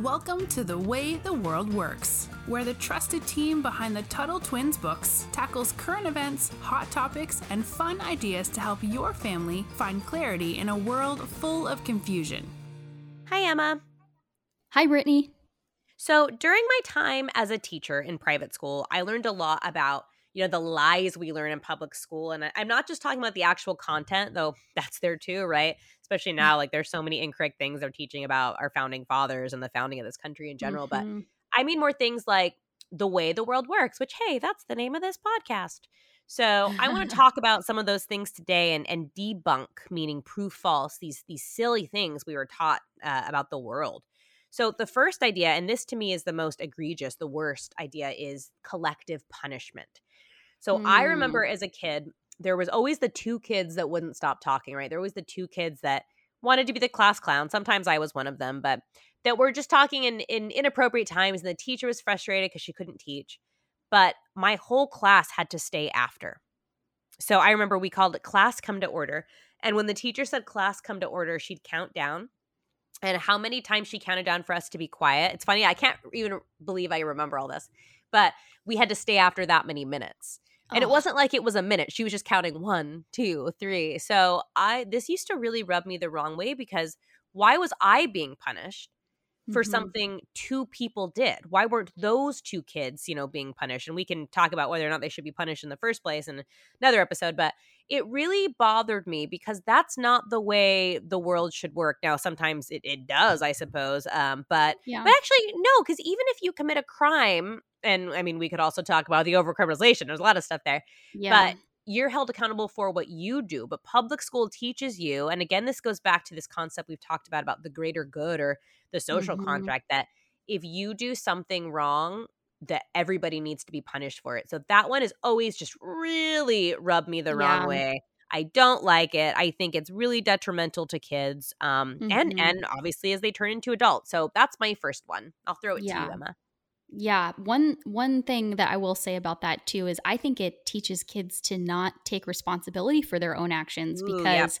Welcome to The Way the World Works, where the trusted team behind the Tuttle Twins books tackles current events, hot topics, and fun ideas to help your family find clarity in a world full of confusion. Hi, Emma. Hi, Brittany. So, during my time as a teacher in private school, I learned a lot about you know the lies we learn in public school and i'm not just talking about the actual content though that's there too right? Especially now like there's so many incorrect things they're teaching about our founding fathers and the founding of this country in general mm-hmm. but i mean more things like the way the world works which hey that's the name of this podcast. So i want to talk about some of those things today and, and debunk meaning proof false these these silly things we were taught uh, about the world. So the first idea and this to me is the most egregious the worst idea is collective punishment so mm. I remember as a kid, there was always the two kids that wouldn't stop talking, right? There was the two kids that wanted to be the class clown. Sometimes I was one of them, but that were just talking in, in inappropriate times. And the teacher was frustrated because she couldn't teach. But my whole class had to stay after. So I remember we called it class come to order. And when the teacher said class come to order, she'd count down. And how many times she counted down for us to be quiet. It's funny, I can't even believe I remember all this, but we had to stay after that many minutes. And it oh. wasn't like it was a minute. She was just counting one, two, three. So I this used to really rub me the wrong way because why was I being punished for mm-hmm. something two people did? Why weren't those two kids, you know, being punished? And we can talk about whether or not they should be punished in the first place in another episode, but it really bothered me because that's not the way the world should work. Now, sometimes it, it does, I suppose. Um, but yeah. but actually, no, because even if you commit a crime and I mean, we could also talk about the overcriminalization. There's a lot of stuff there. Yeah. But you're held accountable for what you do. But public school teaches you, and again, this goes back to this concept we've talked about about the greater good or the social mm-hmm. contract that if you do something wrong, that everybody needs to be punished for it. So that one is always just really rubbed me the wrong yeah. way. I don't like it. I think it's really detrimental to kids, um, mm-hmm. and and obviously as they turn into adults. So that's my first one. I'll throw it yeah. to you, Emma. Yeah, one one thing that I will say about that too is I think it teaches kids to not take responsibility for their own actions Ooh, because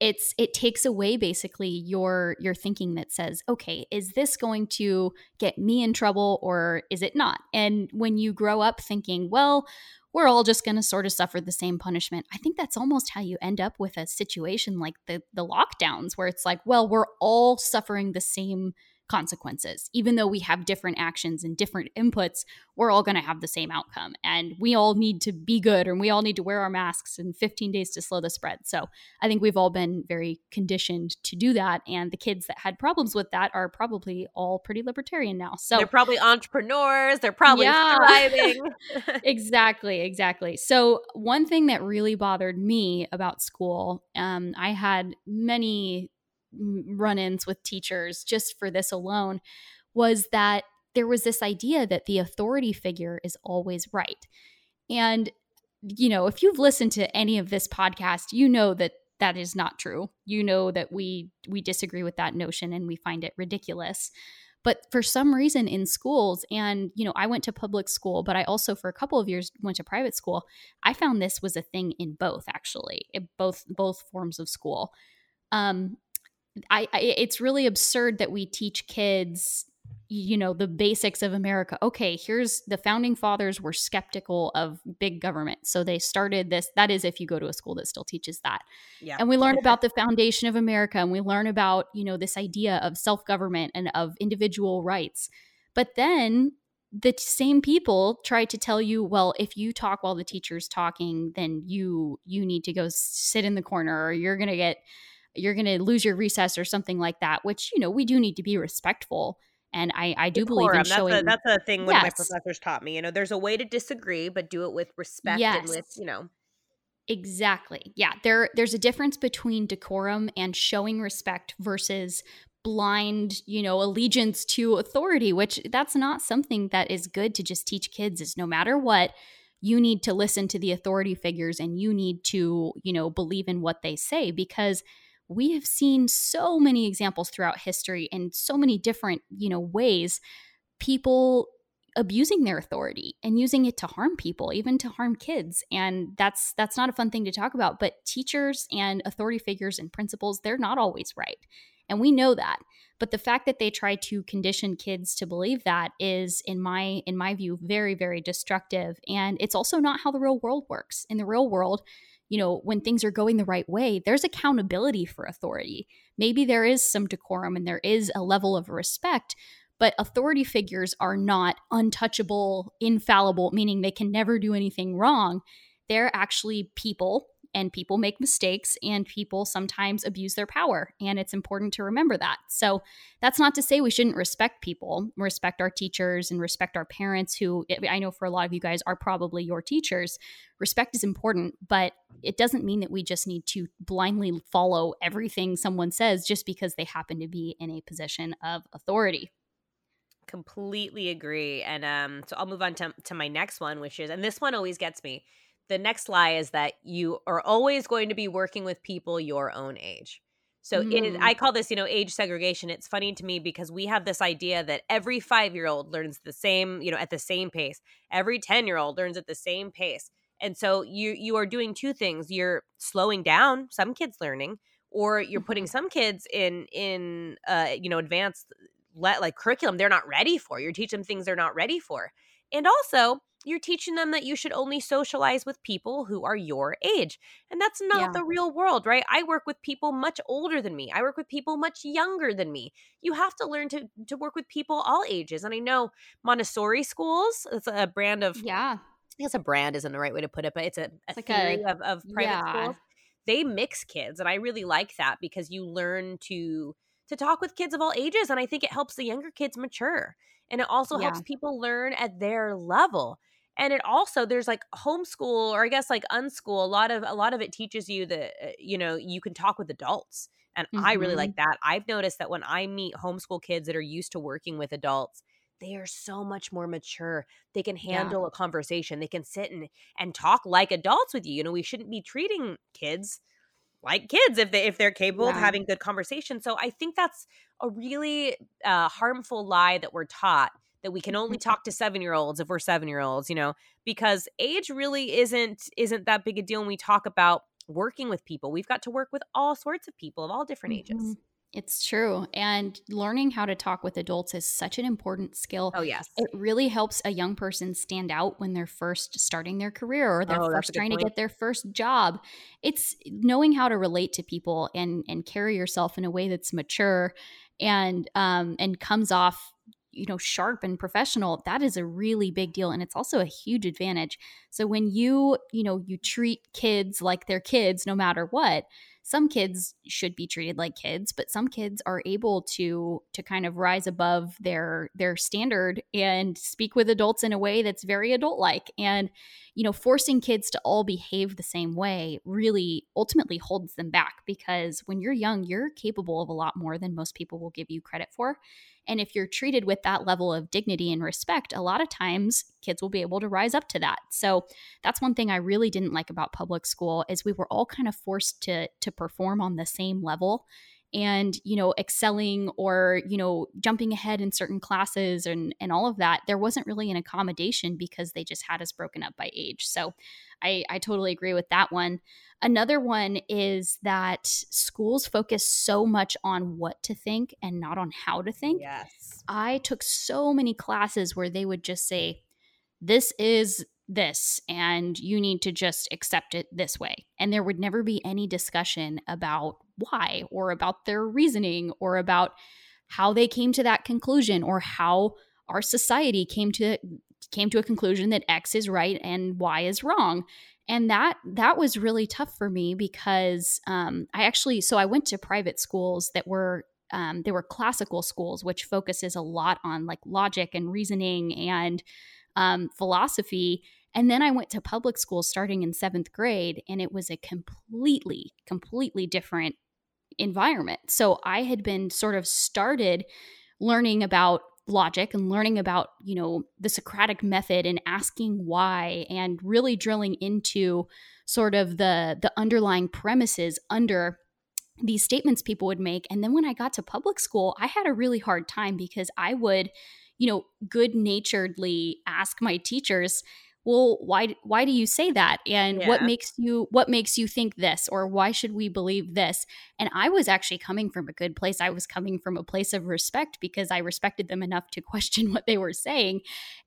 yeah. it's it takes away basically your your thinking that says, "Okay, is this going to get me in trouble or is it not?" And when you grow up thinking, "Well, we're all just going to sort of suffer the same punishment." I think that's almost how you end up with a situation like the the lockdowns where it's like, "Well, we're all suffering the same consequences. Even though we have different actions and different inputs, we're all going to have the same outcome. And we all need to be good and we all need to wear our masks in 15 days to slow the spread. So I think we've all been very conditioned to do that. And the kids that had problems with that are probably all pretty libertarian now. So they're probably entrepreneurs, they're probably yeah. thriving. exactly, exactly. So one thing that really bothered me about school, um, I had many run ins with teachers just for this alone was that there was this idea that the authority figure is always right. And, you know, if you've listened to any of this podcast, you know that that is not true. You know that we we disagree with that notion and we find it ridiculous. But for some reason in schools, and you know, I went to public school, but I also for a couple of years went to private school. I found this was a thing in both, actually, both both forms of school. Um, I, I it's really absurd that we teach kids you know the basics of america. Okay here's the founding fathers were skeptical of big government so they started this that is if you go to a school that still teaches that. Yeah. and we learn about the foundation of america and we learn about you know this idea of self-government and of individual rights. But then the same people try to tell you well if you talk while the teacher's talking then you you need to go sit in the corner or you're going to get you're going to lose your recess or something like that, which, you know, we do need to be respectful. And I, I do believe in showing. That's a, that's a thing yes. my professors taught me. You know, there's a way to disagree, but do it with respect yes. and with, you know. Exactly. Yeah. There there's a difference between decorum and showing respect versus blind, you know, allegiance to authority, which that's not something that is good to just teach kids is no matter what, you need to listen to the authority figures and you need to, you know, believe in what they say because we have seen so many examples throughout history in so many different, you know, ways people abusing their authority and using it to harm people even to harm kids and that's that's not a fun thing to talk about but teachers and authority figures and principals they're not always right And we know that. But the fact that they try to condition kids to believe that is in my in my view very very destructive and it's also not how the real world works. In the real world, you know, when things are going the right way, there's accountability for authority. Maybe there is some decorum and there is a level of respect, but authority figures are not untouchable, infallible, meaning they can never do anything wrong. They're actually people and people make mistakes and people sometimes abuse their power and it's important to remember that. So that's not to say we shouldn't respect people respect our teachers and respect our parents who i know for a lot of you guys are probably your teachers respect is important but it doesn't mean that we just need to blindly follow everything someone says just because they happen to be in a position of authority. Completely agree and um so i'll move on to, to my next one which is and this one always gets me the next lie is that you are always going to be working with people your own age. So mm. it, I call this, you know, age segregation. It's funny to me because we have this idea that every five year old learns the same, you know, at the same pace. Every 10 year old learns at the same pace. And so you you are doing two things. You're slowing down some kids learning, or you're putting mm-hmm. some kids in in uh, you know, advanced like curriculum they're not ready for. You're teaching them things they're not ready for. And also, you're teaching them that you should only socialize with people who are your age. And that's not yeah. the real world, right? I work with people much older than me. I work with people much younger than me. You have to learn to to work with people all ages. And I know Montessori schools, it's a brand of Yeah. I guess a brand isn't the right way to put it, but it's a, a like theory a, of, of private yeah. schools. They mix kids. And I really like that because you learn to to talk with kids of all ages. And I think it helps the younger kids mature. And it also yeah. helps people learn at their level and it also there's like homeschool or i guess like unschool a lot of a lot of it teaches you that uh, you know you can talk with adults and mm-hmm. i really like mm-hmm. that i've noticed that when i meet homeschool kids that are used to working with adults they are so much more mature they can handle yeah. a conversation they can sit and and talk like adults with you you know we shouldn't be treating kids like kids if they if they're capable yeah. of having good conversation so i think that's a really uh, harmful lie that we're taught that we can only mm-hmm. talk to seven year olds if we're seven year olds you know because age really isn't isn't that big a deal when we talk about working with people we've got to work with all sorts of people of all different ages mm-hmm. It's true. And learning how to talk with adults is such an important skill. Oh, yes. It really helps a young person stand out when they're first starting their career or they're oh, first trying point. to get their first job. It's knowing how to relate to people and and carry yourself in a way that's mature and um and comes off you know sharp and professional that is a really big deal and it's also a huge advantage so when you you know you treat kids like they're kids no matter what some kids should be treated like kids but some kids are able to to kind of rise above their their standard and speak with adults in a way that's very adult like and you know forcing kids to all behave the same way really ultimately holds them back because when you're young you're capable of a lot more than most people will give you credit for and if you're treated with that level of dignity and respect, a lot of times kids will be able to rise up to that. So that's one thing I really didn't like about public school is we were all kind of forced to to perform on the same level and you know excelling or you know jumping ahead in certain classes and and all of that there wasn't really an accommodation because they just had us broken up by age so i i totally agree with that one Another one is that schools focus so much on what to think and not on how to think. Yes. I took so many classes where they would just say, this is this, and you need to just accept it this way. And there would never be any discussion about why or about their reasoning or about how they came to that conclusion or how our society came to came to a conclusion that x is right and y is wrong and that that was really tough for me because um, I actually so I went to private schools that were um, they were classical schools, which focuses a lot on like logic and reasoning and um, philosophy. And then I went to public school starting in seventh grade, and it was a completely, completely different environment. So I had been sort of started learning about logic and learning about you know the socratic method and asking why and really drilling into sort of the the underlying premises under these statements people would make and then when i got to public school i had a really hard time because i would you know good naturedly ask my teachers well why why do you say that? And Yeah. what makes you what makes you think this? Or why should we believe this? And i was actually coming from a good place. I was coming from a place of respect because i respected them enough to question what they were saying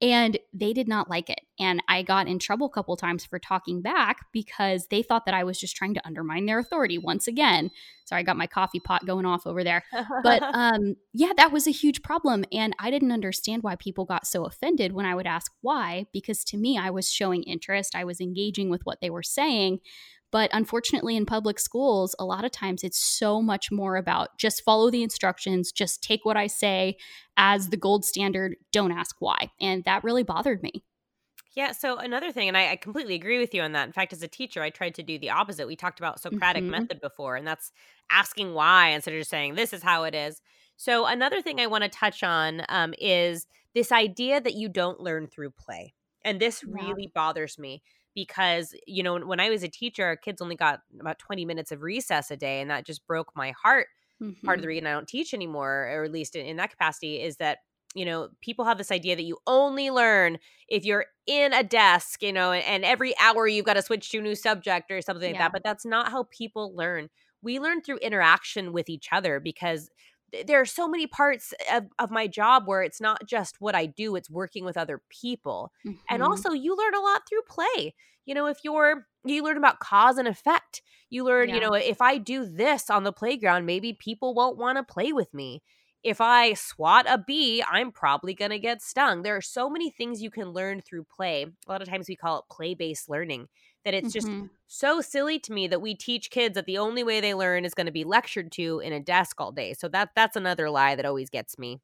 and they did not like it. And i got in trouble a couple times for talking back because they thought that i was just trying to undermine their authority once again. Sorry i got my coffee pot going off over there. But um, yeah, that was a huge problem. And I didn't understand why people got so offended when I would ask why, because to me, I was showing interest, I was engaging with what they were saying. But unfortunately, in public schools, a lot of times it's so much more about just follow the instructions, just take what I say as the gold standard, don't ask why. And that really bothered me. Yeah. So another thing, and I, I completely agree with you on that. In fact, as a teacher, I tried to do the opposite. We talked about Socratic Mhm. method before, and that's asking why instead of just saying this is how it is. So another thing I want to touch on um, is this idea that you don't learn through play, and this Yeah. really bothers me because you know when I was a teacher, our kids only got about twenty minutes of recess a day, and that just broke my heart part of the mm-hmm. reason I don't teach anymore, or at least in, in that capacity, is that you know people have this idea that you only learn if you're in a desk, you know, and, and every hour you've got to switch to a new subject or something like Yeah. that. But that's not how people learn. We learn through interaction with each other because there are so many parts of, of my job where it's not just what I do; it's working with other people. And Mhm. also you learn a lot through play. You know if you're you learn about cause and effect you learn you know if i do this on the playground maybe people won't want to play with me. If i swat a bee i'm probably going to get stung. There are so many things you can learn through play. A lot of times we call it play based learning that it's just Mhm. so silly to me that we teach kids that the only way they learn is going to be lectured to in a desk all day so that that's another lie that always gets me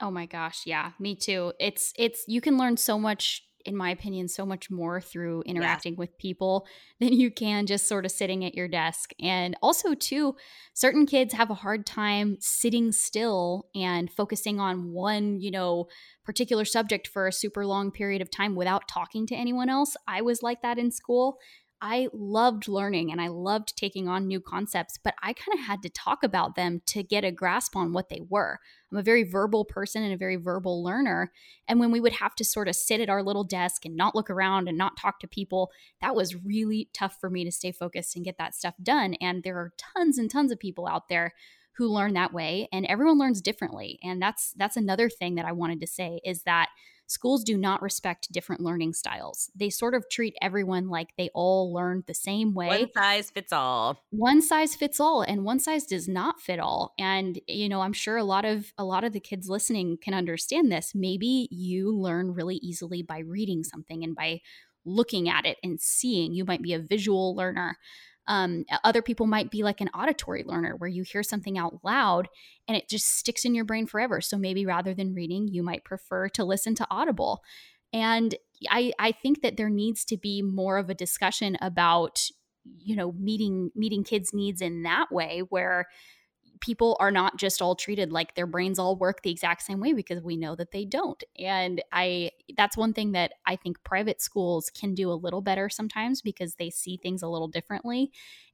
Oh my gosh, yeah, me too. It's it's you can learn so much in my opinion so much more through interacting with people than you can just sort of sitting at your desk. And also too, certain kids have a hard time sitting still and focusing on one, you know, particular subject for a super long period of time without talking to anyone else. I was like that in school. I loved learning and I loved taking on new concepts, but I kind of had to talk about them to get a grasp on what they were. I'm a very verbal person and a very verbal learner. And when we would have to sort of sit at our little desk and not look around and not talk to people, that was really tough for me to stay focused and get that stuff done. And there are tons and tons of people out there who learn that way and everyone learns differently. And that's that's another thing that I wanted to say is that schools do not respect different learning styles. They sort of treat everyone like they all learn the same way. One size fits all. One size fits all and one size does not fit all. And you know i'm sure a lot of a lot of the kids listening can understand this. Maybe you learn really easily by reading something and by looking at it and seeing. You might be a visual learner um, other people might be like an auditory learner where you hear something out loud and it just sticks in your brain forever. So maybe rather than reading you might prefer to listen to audible. And I, I think that there needs to be more of a discussion about you know meeting meeting kids needs in that way where people are not just all treated like their brains all work the exact same way because we know that they don't. And i that's one thing that i think private schools can do a little better sometimes because they see things a little differently.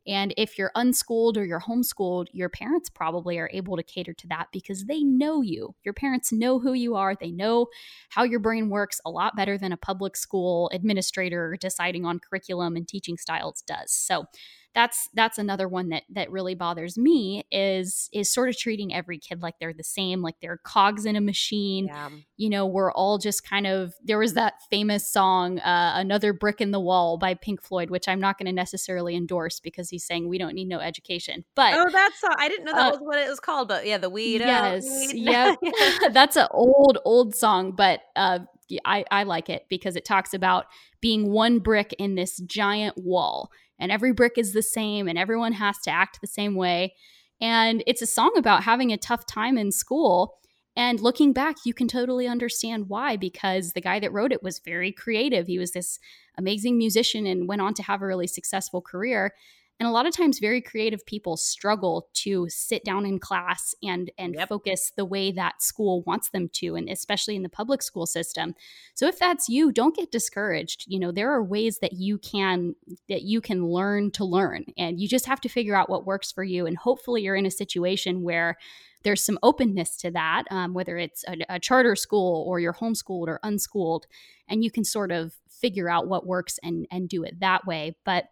And if you're unschooled or you're homeschooled your parents probably are able to cater to that because they know you. Your parents know who you are. They know how your brain works a lot better than a public school administrator deciding on curriculum and teaching styles does. So that's that's another one that that really bothers me is is sort of treating every kid like they're the same like they're cogs in a machine yeah you know we're all just kind of there was that famous song uh, another brick in the wall by pink floyd which i'm not going to necessarily endorse because he's saying we don't need no education but Oh, that's I didn't know that Uh, was what it was called, but yeah, the weed. uh, yes weed. yep that's an old old song but uh I, I like it because it talks about being one brick in this giant wall and every brick is the same and everyone has to act the same way. And it's a song about having a tough time in school. And looking back you can totally understand why because the guy that wrote it was very creative. He was this amazing musician and went on to have a really successful career And a lot of times very creative people struggle to sit down in class and and yep. focus the way that school wants them to and especially in the public school system. So if that's you, don't get discouraged. You know, there are ways that you can that you can learn to learn and you just have to figure out what works for you and hopefully you're in a situation where there's some openness to that, um, whether it's a, a charter school or you're homeschooled or unschooled, and you can sort of figure out what works and and do it that way. But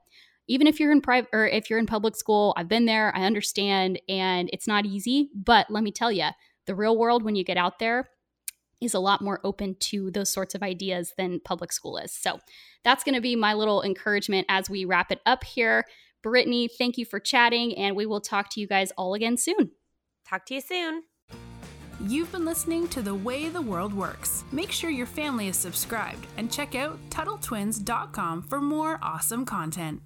even if you're in private or if you're in public school, I've been there, I understand, and it's not easy. But let me tell you, the real world when you get out there is a lot more open to those sorts of ideas than public school is. So that's going to be my little encouragement as we wrap it up here. Brittany, thank you for chatting, and we will talk to you guys all again soon. Talk to you soon. You've been listening to The Way the World Works. Make sure your family is subscribed and check out TuttleTwins.com for more awesome content.